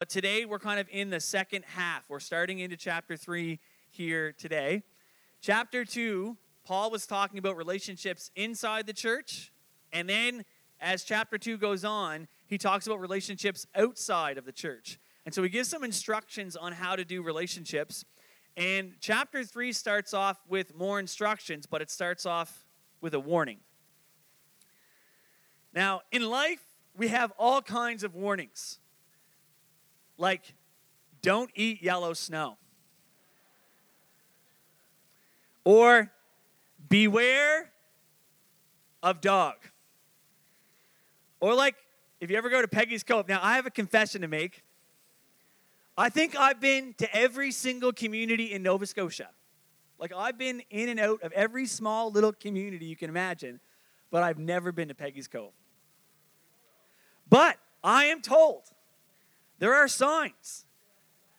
But today we're kind of in the second half. We're starting into chapter 3 here today. Chapter 2, Paul was talking about relationships inside the church. And then as chapter 2 goes on, he talks about relationships outside of the church. And so he gives some instructions on how to do relationships. And chapter 3 starts off with more instructions, but it starts off with a warning. Now, in life, we have all kinds of warnings like don't eat yellow snow. Or beware of dog. Or like if you ever go to Peggy's Cove. Now I have a confession to make. I think I've been to every single community in Nova Scotia. Like I've been in and out of every small little community you can imagine, but I've never been to Peggy's Cove. But I am told there are signs.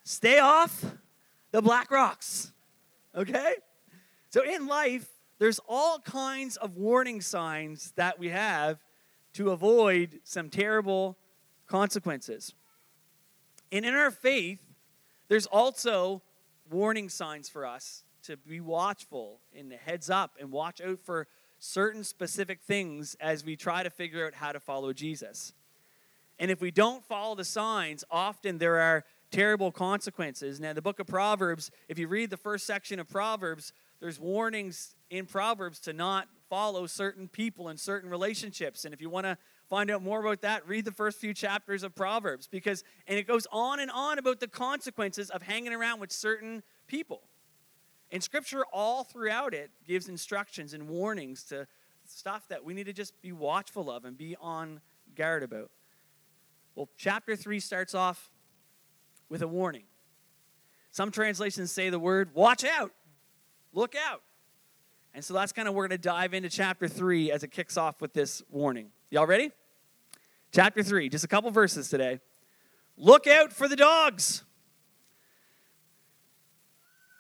Stay off the black rocks. Okay? So in life, there's all kinds of warning signs that we have to avoid some terrible consequences. And in our faith, there's also warning signs for us to be watchful and heads up and watch out for certain specific things as we try to figure out how to follow Jesus. And if we don't follow the signs, often there are terrible consequences. Now, the book of Proverbs, if you read the first section of Proverbs, there's warnings in Proverbs to not follow certain people and certain relationships. And if you want to find out more about that, read the first few chapters of Proverbs because and it goes on and on about the consequences of hanging around with certain people. And scripture all throughout it gives instructions and warnings to stuff that we need to just be watchful of and be on guard about. Well, chapter 3 starts off with a warning. Some translations say the word, watch out, look out. And so that's kind of we're going to dive into chapter 3 as it kicks off with this warning. Y'all ready? Chapter 3, just a couple verses today. Look out for the dogs.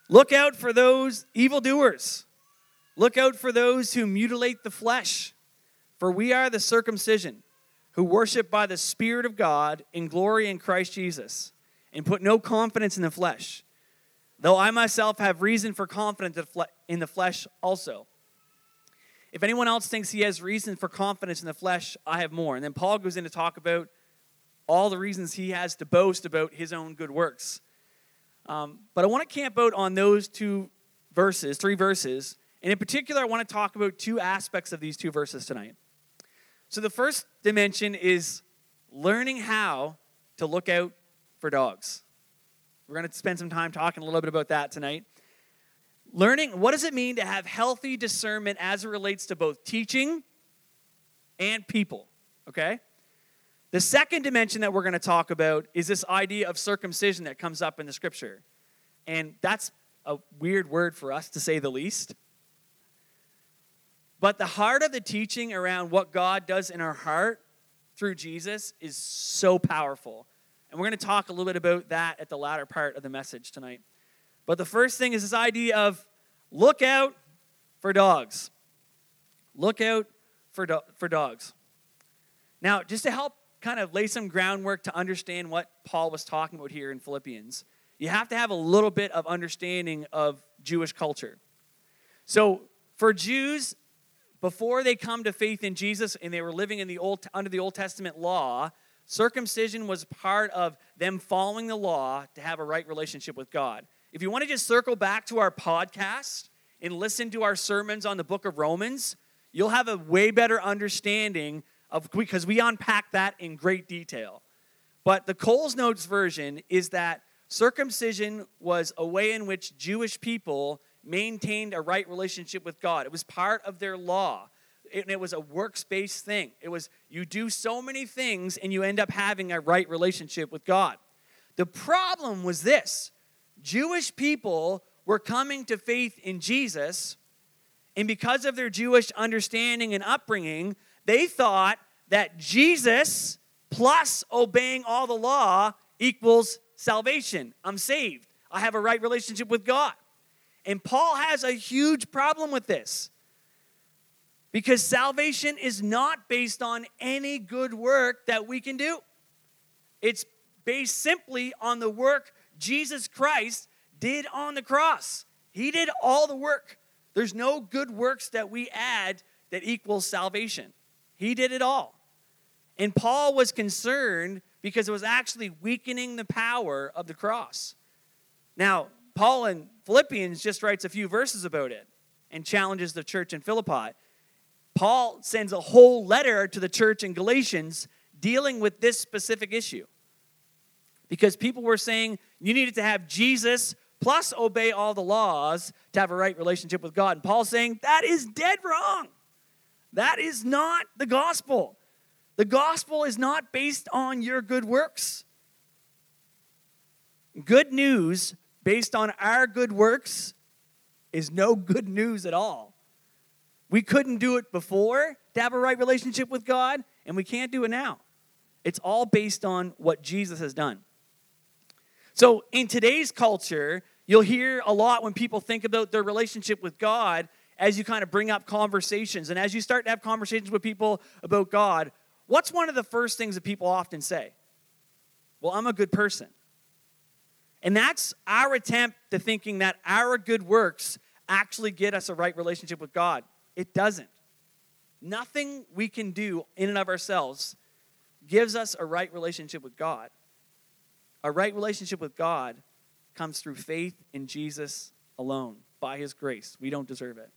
Look out for those evildoers. Look out for those who mutilate the flesh. For we are the circumcision who worship by the Spirit of God in glory in Christ Jesus, and put no confidence in the flesh, though I myself have reason for confidence in the flesh also. If anyone else thinks he has reason for confidence in the flesh, I have more. And then Paul goes in to talk about all the reasons he has to boast about his own good works. Um, but I want to camp out on those two verses, three verses. And in particular, I want to talk about two aspects of these two verses tonight. So the first dimension is learning how to look out for dogs. We're going to spend some time talking a little bit about that tonight. Learning what does it mean to have healthy discernment as it relates to both teaching and people, okay? The second dimension that we're going to talk about is this idea of circumcision that comes up in the scripture. And that's a weird word for us to say the least. But the heart of the teaching around what God does in our heart through Jesus is so powerful. And we're going to talk a little bit about that at the latter part of the message tonight. But the first thing is this idea of look out for dogs. Look out for, do- for dogs. Now, just to help kind of lay some groundwork to understand what Paul was talking about here in Philippians, you have to have a little bit of understanding of Jewish culture. So, for Jews, before they come to faith in Jesus and they were living in the old under the Old Testament law, circumcision was part of them following the law to have a right relationship with God. If you want to just circle back to our podcast and listen to our sermons on the book of Romans, you'll have a way better understanding of because we unpack that in great detail. But the Coles Notes version is that circumcision was a way in which Jewish people maintained a right relationship with God. It was part of their law. It, it was a works based thing. It was you do so many things and you end up having a right relationship with God. The problem was this Jewish people were coming to faith in Jesus, and because of their Jewish understanding and upbringing, they thought that Jesus plus obeying all the law equals salvation. I'm saved. I have a right relationship with God. And Paul has a huge problem with this. Because salvation is not based on any good work that we can do. It's based simply on the work Jesus Christ did on the cross. He did all the work. There's no good works that we add that equals salvation. He did it all. And Paul was concerned because it was actually weakening the power of the cross. Now, Paul in Philippians just writes a few verses about it and challenges the church in Philippi. Paul sends a whole letter to the church in Galatians dealing with this specific issue. Because people were saying you needed to have Jesus plus obey all the laws to have a right relationship with God. And Paul's saying that is dead wrong. That is not the gospel. The gospel is not based on your good works. Good news based on our good works is no good news at all. We couldn't do it before to have a right relationship with God, and we can't do it now. It's all based on what Jesus has done. So, in today's culture, you'll hear a lot when people think about their relationship with God as you kind of bring up conversations. And as you start to have conversations with people about God, what's one of the first things that people often say? Well, I'm a good person. And that's our attempt to thinking that our good works actually get us a right relationship with God. It doesn't. Nothing we can do in and of ourselves gives us a right relationship with God. A right relationship with God comes through faith in Jesus alone, by his grace. We don't deserve it.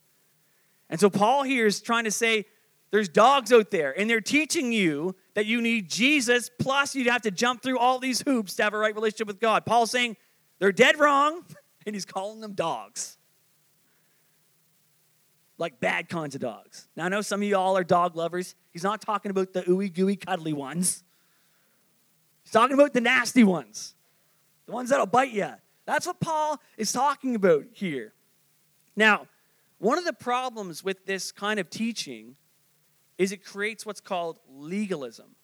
And so Paul here is trying to say there's dogs out there, and they're teaching you that you need Jesus, plus you'd have to jump through all these hoops to have a right relationship with God. Paul's saying they're dead wrong, and he's calling them dogs like bad kinds of dogs. Now, I know some of y'all are dog lovers. He's not talking about the ooey gooey cuddly ones. He's talking about the nasty ones, the ones that'll bite you. That's what Paul is talking about here. Now, one of the problems with this kind of teaching is it creates what's called legalism.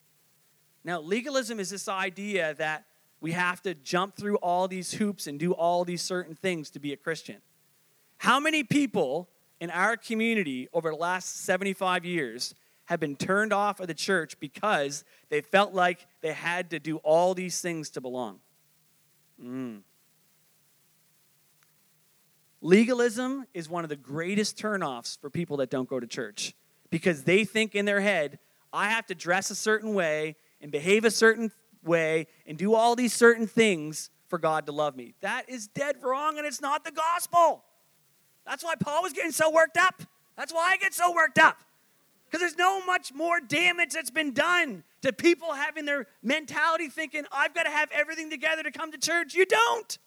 Now, legalism is this idea that we have to jump through all these hoops and do all these certain things to be a Christian. How many people in our community over the last 75 years have been turned off of the church because they felt like they had to do all these things to belong. Mm. Legalism is one of the greatest turnoffs for people that don't go to church because they think in their head, I have to dress a certain way and behave a certain way and do all these certain things for God to love me. That is dead wrong and it's not the gospel. That's why Paul was getting so worked up. That's why I get so worked up. Because there's no much more damage that's been done to people having their mentality thinking, I've got to have everything together to come to church. You don't.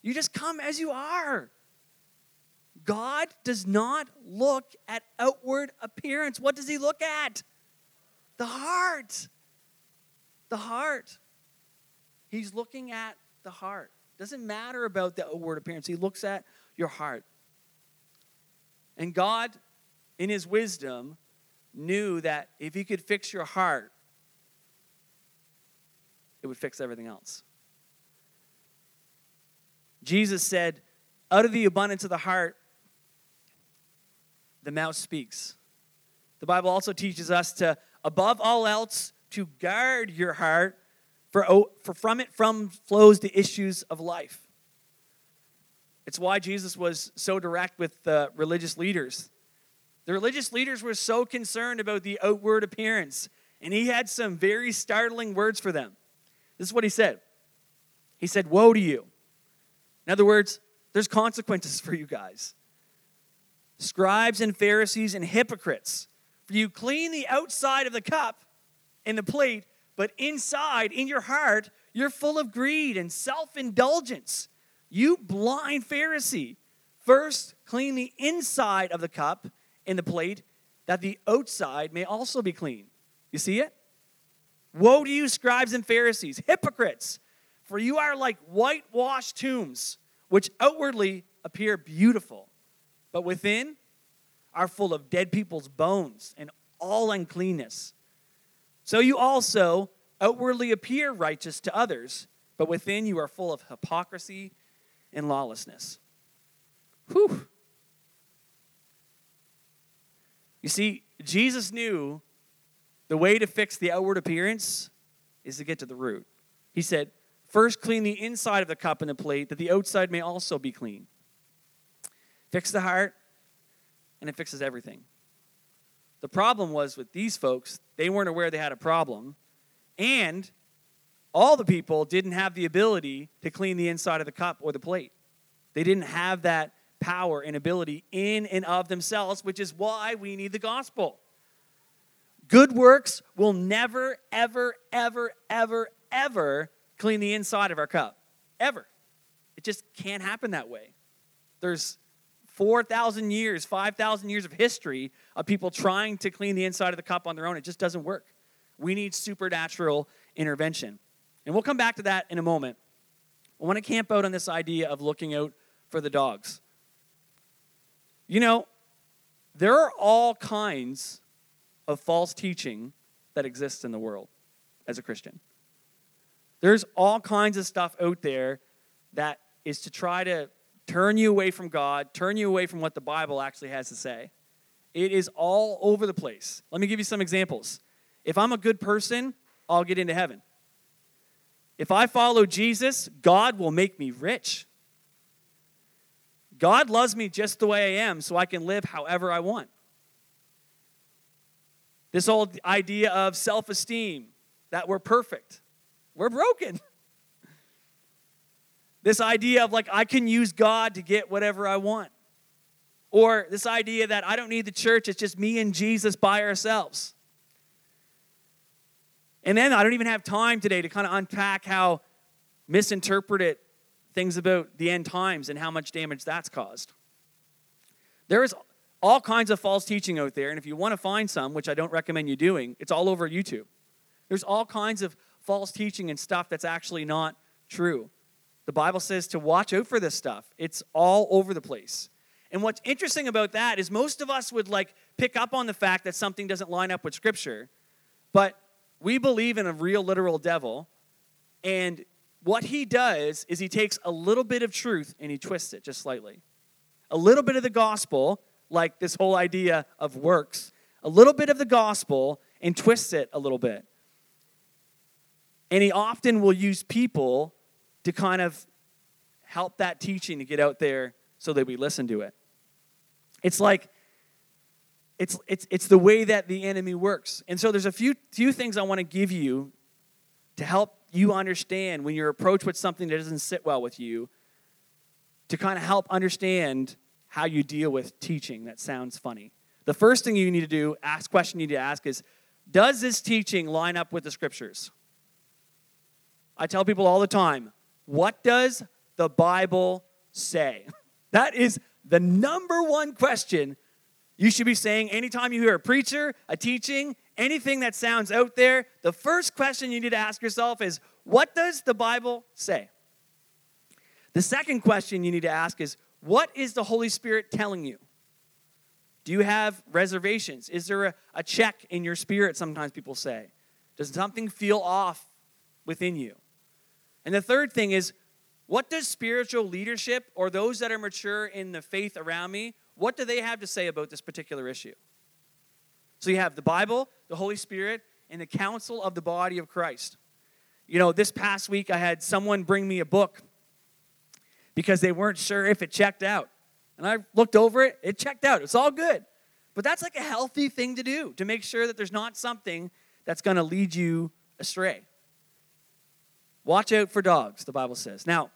You just come as you are. God does not look at outward appearance. What does he look at? The heart. The heart. He's looking at the heart. Doesn't matter about the outward appearance. He looks at your heart. And God, in his wisdom, knew that if he could fix your heart, it would fix everything else. Jesus said, Out of the abundance of the heart, the mouth speaks. The Bible also teaches us to, above all else, to guard your heart for, for from it from flows the issues of life. It's why Jesus was so direct with the religious leaders. The religious leaders were so concerned about the outward appearance, and he had some very startling words for them. This is what he said He said, Woe to you. In other words, there's consequences for you guys. Scribes and Pharisees and hypocrites, for you clean the outside of the cup and the plate, but inside, in your heart, you're full of greed and self indulgence. You blind Pharisee. First, clean the inside of the cup and the plate, that the outside may also be clean. You see it? Woe to you, scribes and Pharisees, hypocrites, for you are like whitewashed tombs, which outwardly appear beautiful, but within are full of dead people's bones and all uncleanness. So you also outwardly appear righteous to others, but within you are full of hypocrisy and lawlessness. Whew. You see, Jesus knew the way to fix the outward appearance is to get to the root. He said, First, clean the inside of the cup and the plate, that the outside may also be clean. Fix the heart, and it fixes everything. The problem was with these folks, they weren't aware they had a problem, and all the people didn't have the ability to clean the inside of the cup or the plate. They didn't have that power and ability in and of themselves, which is why we need the gospel. Good works will never, ever, ever, ever, ever clean the inside of our cup. Ever. It just can't happen that way. There's 4,000 years, 5,000 years of history of people trying to clean the inside of the cup on their own. It just doesn't work. We need supernatural intervention. And we'll come back to that in a moment. I want to camp out on this idea of looking out for the dogs. You know, there are all kinds of false teaching that exists in the world as a Christian. There's all kinds of stuff out there that is to try to turn you away from God, turn you away from what the Bible actually has to say. It is all over the place. Let me give you some examples. If I'm a good person, I'll get into heaven. If I follow Jesus, God will make me rich. God loves me just the way I am, so I can live however I want. This old idea of self esteem, that we're perfect, we're broken. This idea of like, I can use God to get whatever I want. Or this idea that I don't need the church, it's just me and Jesus by ourselves. And then I don't even have time today to kind of unpack how misinterpreted things about the end times and how much damage that's caused. There is all kinds of false teaching out there, and if you want to find some, which I don't recommend you doing, it's all over YouTube. There's all kinds of false teaching and stuff that's actually not true. The Bible says to watch out for this stuff. It's all over the place. And what's interesting about that is most of us would like pick up on the fact that something doesn't line up with scripture. But we believe in a real literal devil and what he does is he takes a little bit of truth and he twists it just slightly. A little bit of the gospel, like this whole idea of works, a little bit of the gospel and twists it a little bit. And he often will use people to kind of help that teaching to get out there so that we listen to it. It's like it's it's it's the way that the enemy works. And so there's a few few things I want to give you to help you understand when you're approached with something that doesn't sit well with you to kind of help understand how you deal with teaching that sounds funny. The first thing you need to do, ask question you need to ask is does this teaching line up with the scriptures? I tell people all the time, what does the Bible say? That is the number one question you should be saying anytime you hear a preacher, a teaching, anything that sounds out there. The first question you need to ask yourself is what does the Bible say? The second question you need to ask is what is the Holy Spirit telling you? Do you have reservations? Is there a, a check in your spirit, sometimes people say? Does something feel off within you? And the third thing is, what does spiritual leadership or those that are mature in the faith around me, what do they have to say about this particular issue? So you have the Bible, the Holy Spirit, and the counsel of the body of Christ. You know, this past week I had someone bring me a book because they weren't sure if it checked out. And I looked over it, it checked out. It's all good. But that's like a healthy thing to do to make sure that there's not something that's going to lead you astray. Watch out for dogs, the Bible says. Now,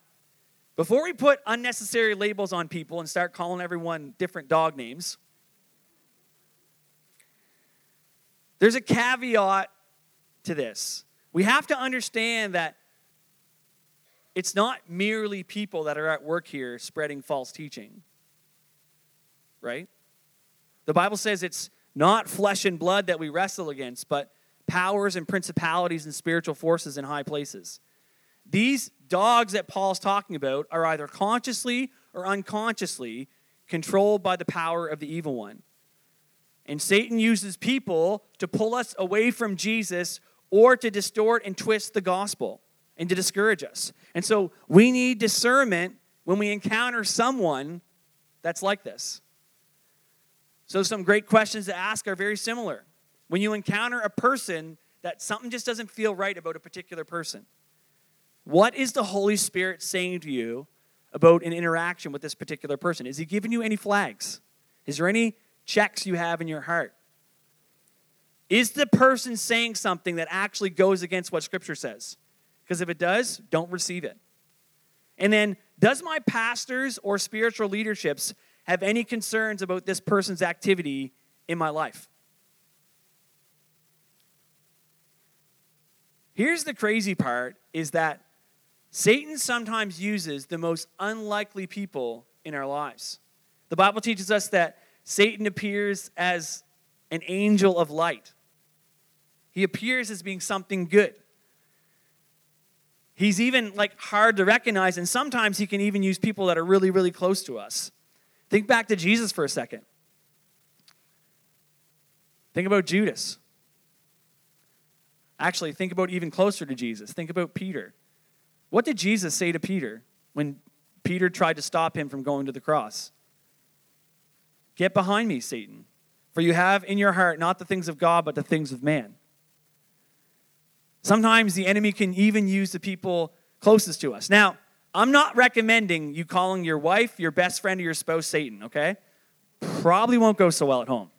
before we put unnecessary labels on people and start calling everyone different dog names, there's a caveat to this. We have to understand that it's not merely people that are at work here spreading false teaching, right? The Bible says it's not flesh and blood that we wrestle against, but powers and principalities and spiritual forces in high places. These dogs that Paul's talking about are either consciously or unconsciously controlled by the power of the evil one. And Satan uses people to pull us away from Jesus or to distort and twist the gospel and to discourage us. And so we need discernment when we encounter someone that's like this. So, some great questions to ask are very similar. When you encounter a person that something just doesn't feel right about a particular person. What is the Holy Spirit saying to you about an interaction with this particular person? Is he giving you any flags? Is there any checks you have in your heart? Is the person saying something that actually goes against what Scripture says? Because if it does, don't receive it. And then, does my pastors or spiritual leaderships have any concerns about this person's activity in my life? Here's the crazy part is that Satan sometimes uses the most unlikely people in our lives. The Bible teaches us that Satan appears as an angel of light. He appears as being something good. He's even like hard to recognize, and sometimes he can even use people that are really, really close to us. Think back to Jesus for a second. Think about Judas. Actually, think about even closer to Jesus. Think about Peter. What did Jesus say to Peter when Peter tried to stop him from going to the cross? Get behind me, Satan, for you have in your heart not the things of God, but the things of man. Sometimes the enemy can even use the people closest to us. Now, I'm not recommending you calling your wife, your best friend, or your spouse Satan, okay? Probably won't go so well at home.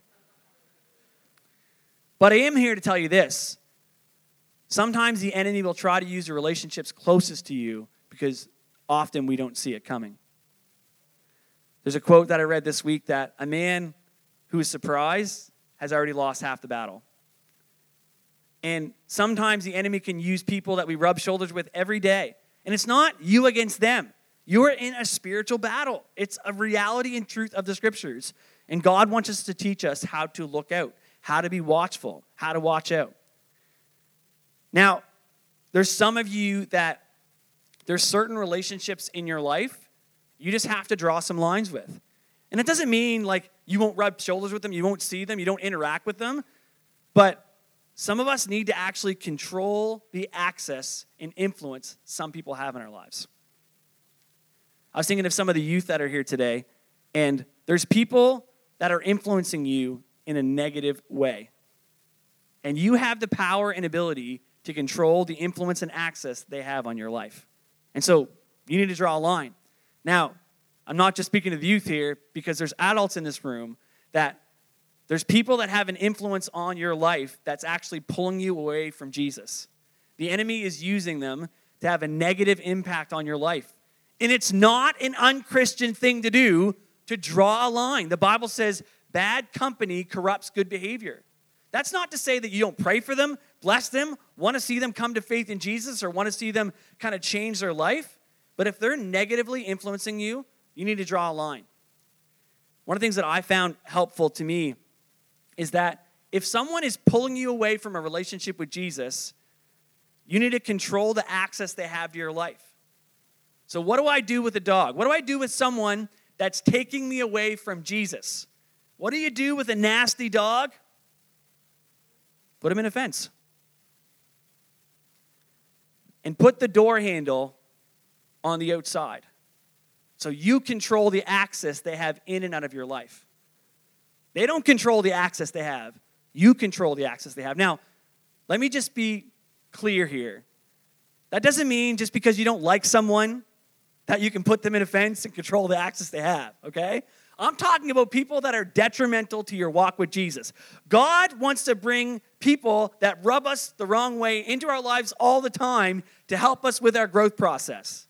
But I am here to tell you this Sometimes the enemy will try to use the relationships closest to you because often we don't see it coming. There's a quote that I read this week that a man who is surprised has already lost half the battle. And sometimes the enemy can use people that we rub shoulders with every day. And it's not you against them. You're in a spiritual battle. It's a reality and truth of the scriptures. And God wants us to teach us how to look out, how to be watchful, how to watch out. Now, there's some of you that there's certain relationships in your life you just have to draw some lines with. And it doesn't mean like you won't rub shoulders with them, you won't see them, you don't interact with them, but some of us need to actually control the access and influence some people have in our lives. I was thinking of some of the youth that are here today, and there's people that are influencing you in a negative way. And you have the power and ability to control the influence and access they have on your life. And so you need to draw a line. Now, I'm not just speaking to the youth here because there's adults in this room that there's people that have an influence on your life that's actually pulling you away from Jesus. The enemy is using them to have a negative impact on your life. And it's not an unchristian thing to do to draw a line. The Bible says bad company corrupts good behavior. That's not to say that you don't pray for them, bless them, want to see them come to faith in Jesus, or want to see them kind of change their life. But if they're negatively influencing you, you need to draw a line. One of the things that I found helpful to me is that if someone is pulling you away from a relationship with Jesus, you need to control the access they have to your life. So, what do I do with a dog? What do I do with someone that's taking me away from Jesus? What do you do with a nasty dog? Put him in a fence. And put the door handle on the outside. So you control the access they have in and out of your life. They don't control the access they have, you control the access they have. Now, let me just be clear here. That doesn't mean just because you don't like someone that you can put them in a fence and control the access they have, okay? I'm talking about people that are detrimental to your walk with Jesus. God wants to bring people that rub us the wrong way into our lives all the time to help us with our growth process.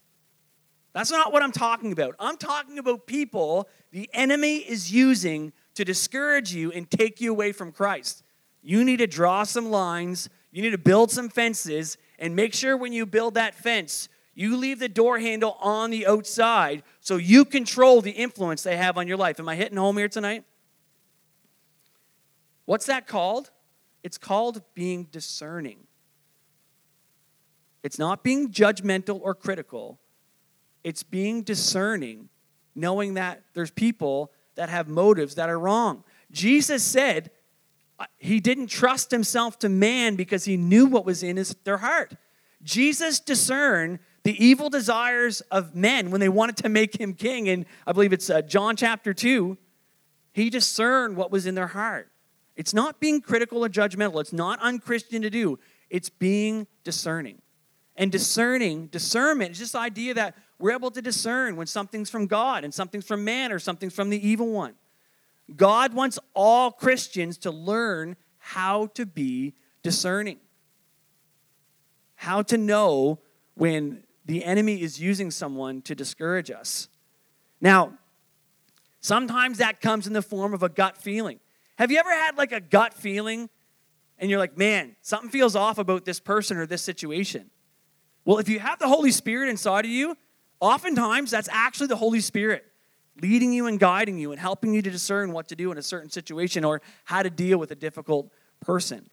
That's not what I'm talking about. I'm talking about people the enemy is using to discourage you and take you away from Christ. You need to draw some lines, you need to build some fences, and make sure when you build that fence, you leave the door handle on the outside so you control the influence they have on your life. Am I hitting home here tonight? What's that called? It's called being discerning. It's not being judgmental or critical, it's being discerning, knowing that there's people that have motives that are wrong. Jesus said uh, he didn't trust himself to man because he knew what was in his, their heart. Jesus discerned the evil desires of men when they wanted to make him king. And I believe it's uh, John chapter 2. He discerned what was in their heart. It's not being critical or judgmental. It's not unchristian to do. it's being discerning. And discerning, discernment is this idea that we're able to discern when something's from God and something's from man or something's from the evil one. God wants all Christians to learn how to be discerning, how to know when the enemy is using someone to discourage us. Now, sometimes that comes in the form of a gut feeling. Have you ever had like a gut feeling and you're like, man, something feels off about this person or this situation? Well, if you have the Holy Spirit inside of you, oftentimes that's actually the Holy Spirit leading you and guiding you and helping you to discern what to do in a certain situation or how to deal with a difficult person.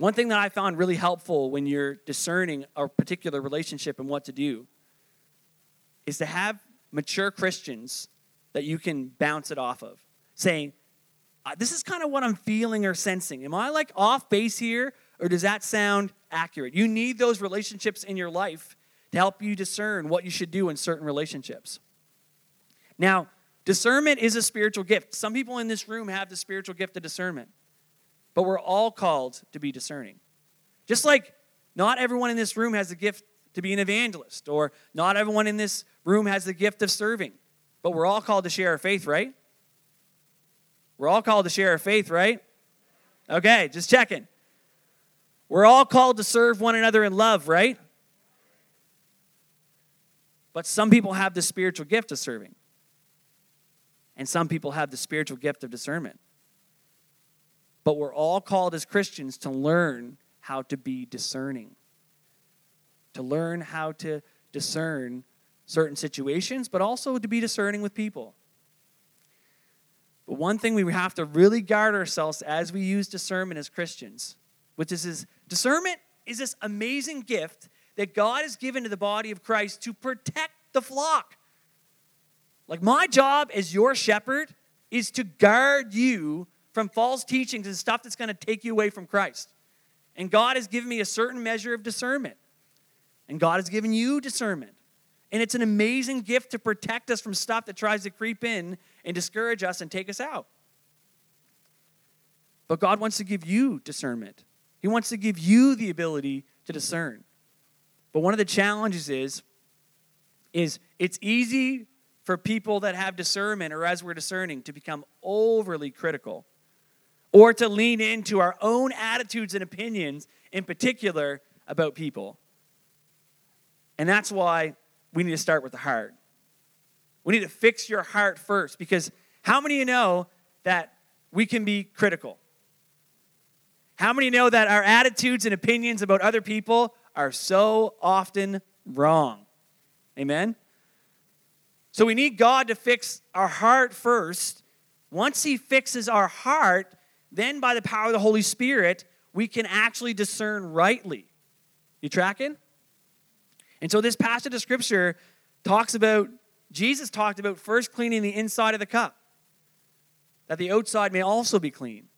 One thing that I found really helpful when you're discerning a particular relationship and what to do is to have mature Christians that you can bounce it off of, saying, This is kind of what I'm feeling or sensing. Am I like off base here, or does that sound accurate? You need those relationships in your life to help you discern what you should do in certain relationships. Now, discernment is a spiritual gift. Some people in this room have the spiritual gift of discernment but we're all called to be discerning. Just like not everyone in this room has the gift to be an evangelist, or not everyone in this room has the gift of serving, but we're all called to share our faith, right? We're all called to share our faith, right? Okay, just checking. We're all called to serve one another in love, right? But some people have the spiritual gift of serving, and some people have the spiritual gift of discernment. But we're all called as Christians to learn how to be discerning, to learn how to discern certain situations, but also to be discerning with people. But one thing we have to really guard ourselves as we use discernment as Christians, which is, is discernment is this amazing gift that God has given to the body of Christ to protect the flock. Like my job as your shepherd is to guard you from false teachings and stuff that's going to take you away from Christ. And God has given me a certain measure of discernment. And God has given you discernment. And it's an amazing gift to protect us from stuff that tries to creep in and discourage us and take us out. But God wants to give you discernment. He wants to give you the ability to discern. But one of the challenges is is it's easy for people that have discernment or as we're discerning to become overly critical or to lean into our own attitudes and opinions, in particular about people. And that's why we need to start with the heart. We need to fix your heart first because how many of you know that we can be critical? How many know that our attitudes and opinions about other people are so often wrong? Amen? So we need God to fix our heart first. Once He fixes our heart, then by the power of the Holy Spirit, we can actually discern rightly. You tracking? And so this passage of scripture talks about, Jesus talked about first cleaning the inside of the cup, that the outside may also be clean.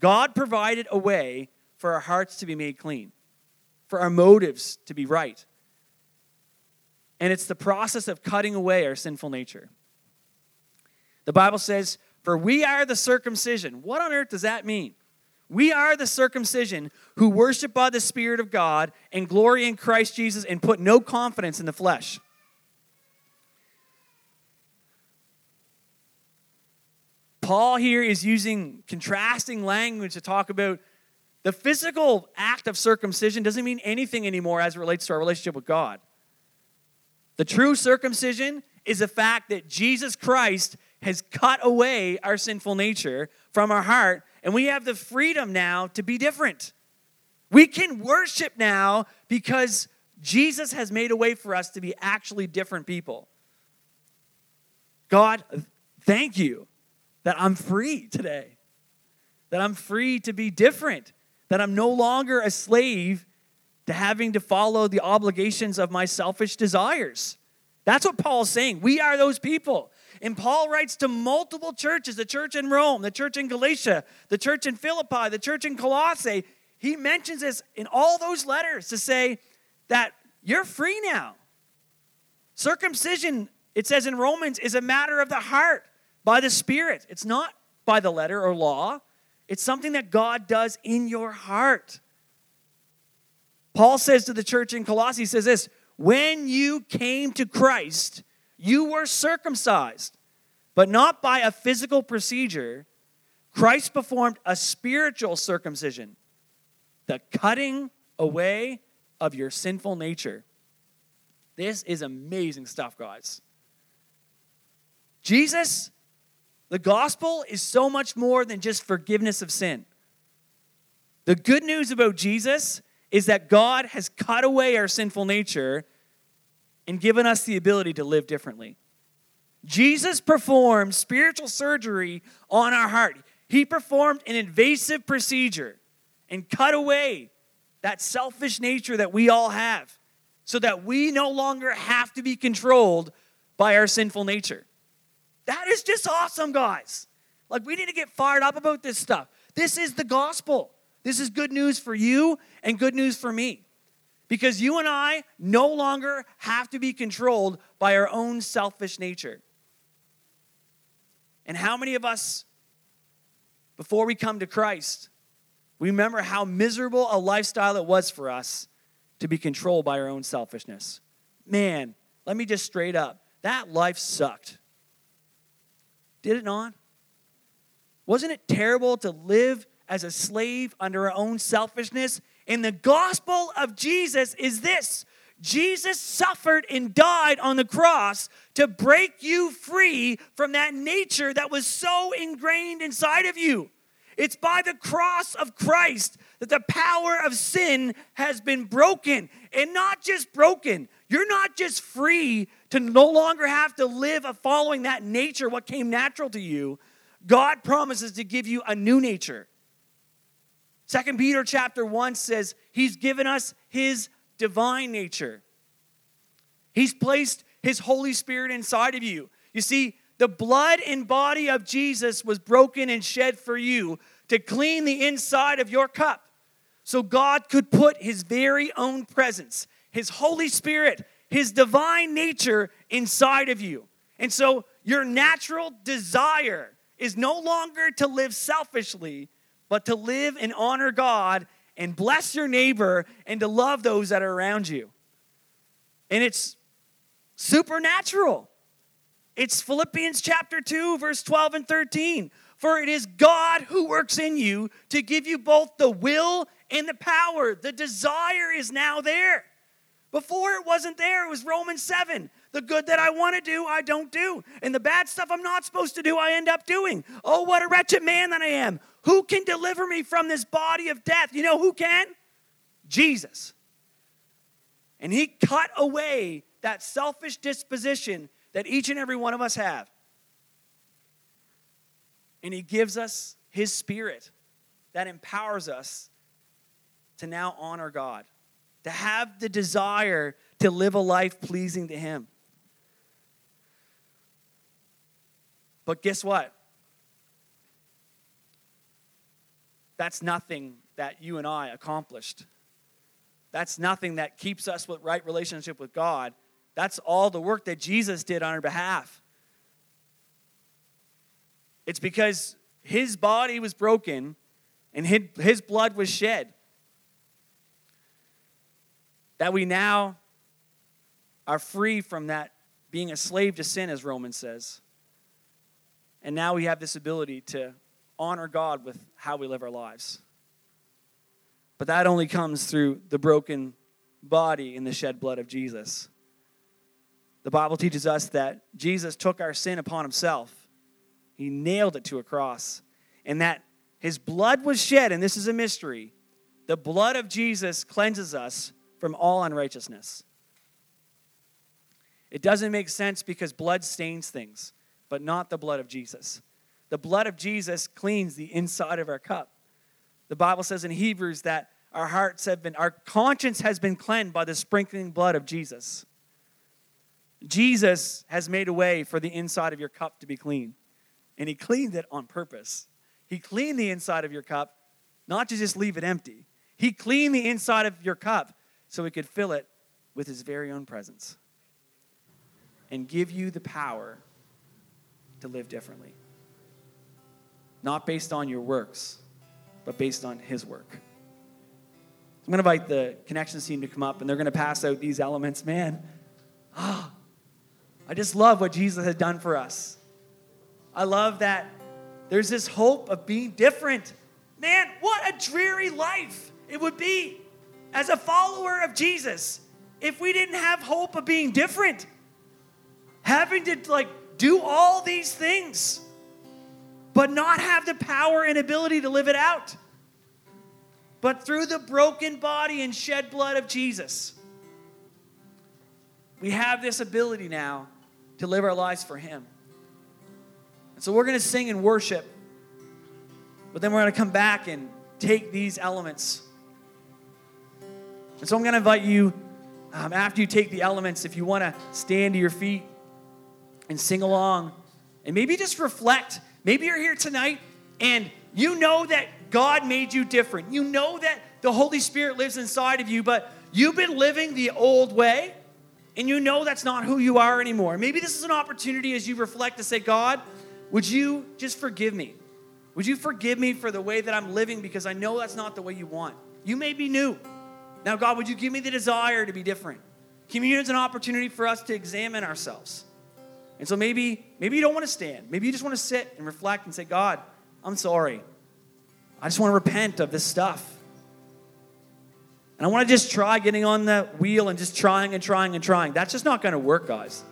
God provided a way for our hearts to be made clean, for our motives to be right. And it's the process of cutting away our sinful nature. The Bible says, for we are the circumcision. What on earth does that mean? We are the circumcision who worship by the Spirit of God and glory in Christ Jesus and put no confidence in the flesh. Paul here is using contrasting language to talk about the physical act of circumcision doesn't mean anything anymore as it relates to our relationship with God. The true circumcision is the fact that Jesus Christ has cut away our sinful nature from our heart, and we have the freedom now to be different. We can worship now because Jesus has made a way for us to be actually different people. God, thank you that I'm free today, that I'm free to be different, that I'm no longer a slave to having to follow the obligations of my selfish desires. That's what Paul's saying. We are those people. And Paul writes to multiple churches the church in Rome, the church in Galatia, the church in Philippi, the church in Colossae. He mentions this in all those letters to say that you're free now. Circumcision, it says in Romans, is a matter of the heart by the Spirit. It's not by the letter or law, it's something that God does in your heart. Paul says to the church in Colossae, he says this When you came to Christ, you were circumcised, but not by a physical procedure. Christ performed a spiritual circumcision, the cutting away of your sinful nature. This is amazing stuff, guys. Jesus, the gospel is so much more than just forgiveness of sin. The good news about Jesus is that God has cut away our sinful nature and given us the ability to live differently. Jesus performed spiritual surgery on our heart. He performed an invasive procedure and cut away that selfish nature that we all have so that we no longer have to be controlled by our sinful nature. That is just awesome, guys. Like, we need to get fired up about this stuff. This is the gospel. This is good news for you and good news for me. Because you and I no longer have to be controlled by our own selfish nature. And how many of us, before we come to Christ, remember how miserable a lifestyle it was for us to be controlled by our own selfishness? Man, let me just straight up, that life sucked. Did it not? Wasn't it terrible to live as a slave under our own selfishness? And the gospel of Jesus is this Jesus suffered and died on the cross to break you free from that nature that was so ingrained inside of you. It's by the cross of Christ that the power of sin has been broken. And not just broken, you're not just free to no longer have to live a following that nature, what came natural to you. God promises to give you a new nature. Second Peter chapter 1 says he's given us his divine nature. He's placed his Holy Spirit inside of you. You see, the blood and body of Jesus was broken and shed for you to clean the inside of your cup. So God could put his very own presence, his Holy Spirit, his divine nature inside of you. And so your natural desire is no longer to live selfishly, but to live and honor God and bless your neighbor and to love those that are around you. And it's supernatural. It's Philippians chapter 2, verse 12 and 13. For it is God who works in you to give you both the will and the power. The desire is now there. Before it wasn't there, it was Romans 7. The good that I want to do, I don't do. And the bad stuff I'm not supposed to do, I end up doing. Oh, what a wretched man that I am. Who can deliver me from this body of death? You know who can? Jesus. And he cut away that selfish disposition that each and every one of us have. And he gives us his spirit that empowers us to now honor God to have the desire to live a life pleasing to Him. But guess what? That's nothing that you and I accomplished. That's nothing that keeps us with right relationship with God. That's all the work that Jesus did on our behalf. It's because his body was broken and his blood was shed that we now are free from that being a slave to sin, as Romans says. And now we have this ability to honor God with how we live our lives. But that only comes through the broken body and the shed blood of Jesus. The Bible teaches us that Jesus took our sin upon himself, he nailed it to a cross, and that his blood was shed, and this is a mystery. The blood of Jesus cleanses us from all unrighteousness. It doesn't make sense because blood stains things, but not the blood of Jesus. The blood of Jesus cleans the inside of our cup. The Bible says in Hebrews that our hearts have been, our conscience has been cleansed by the sprinkling blood of Jesus. Jesus has made a way for the inside of your cup to be clean, and He cleaned it on purpose. He cleaned the inside of your cup, not to just leave it empty. He cleaned the inside of your cup so he could fill it with his very own presence and give you the power to live differently. Not based on your works, but based on his work. I'm going to invite the connections team to come up, and they're going to pass out these elements. Man, oh, I just love what Jesus has done for us. I love that there's this hope of being different. Man, what a dreary life it would be as a follower of Jesus if we didn't have hope of being different. Having to like do all these things, but not have the power and ability to live it out. But through the broken body and shed blood of Jesus, we have this ability now to live our lives for Him. And so we're going to sing and worship, but then we're going to come back and take these elements. And so I'm going to invite you, um, after you take the elements, if you want to stand to your feet and sing along, and maybe just reflect. Maybe you're here tonight and you know that God made you different. You know that the Holy Spirit lives inside of you, but you've been living the old way and you know that's not who you are anymore. Maybe this is an opportunity as you reflect to say, God, would you just forgive me? Would you forgive me for the way that I'm living because I know that's not the way you want? You may be new. Now, God, would you give me the desire to be different? Communion is an opportunity for us to examine ourselves. And so maybe, maybe you don't want to stand. Maybe you just want to sit and reflect and say, God, I'm sorry. I just want to repent of this stuff. And I want to just try getting on the wheel and just trying and trying and trying. That's just not going to work, guys.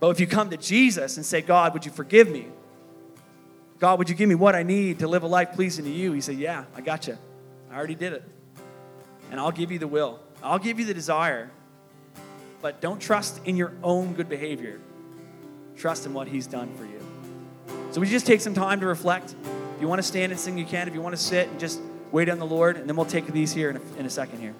But if you come to Jesus and say, God, would you forgive me? God, would you give me what I need to live a life pleasing to you? He said, Yeah, I got you. I already did it. And I'll give you the will, I'll give you the desire. But don't trust in your own good behavior. Trust in what He's done for you. So, we just take some time to reflect? If you want to stand and sing, you can. If you want to sit and just wait on the Lord, and then we'll take these here in a, in a second here.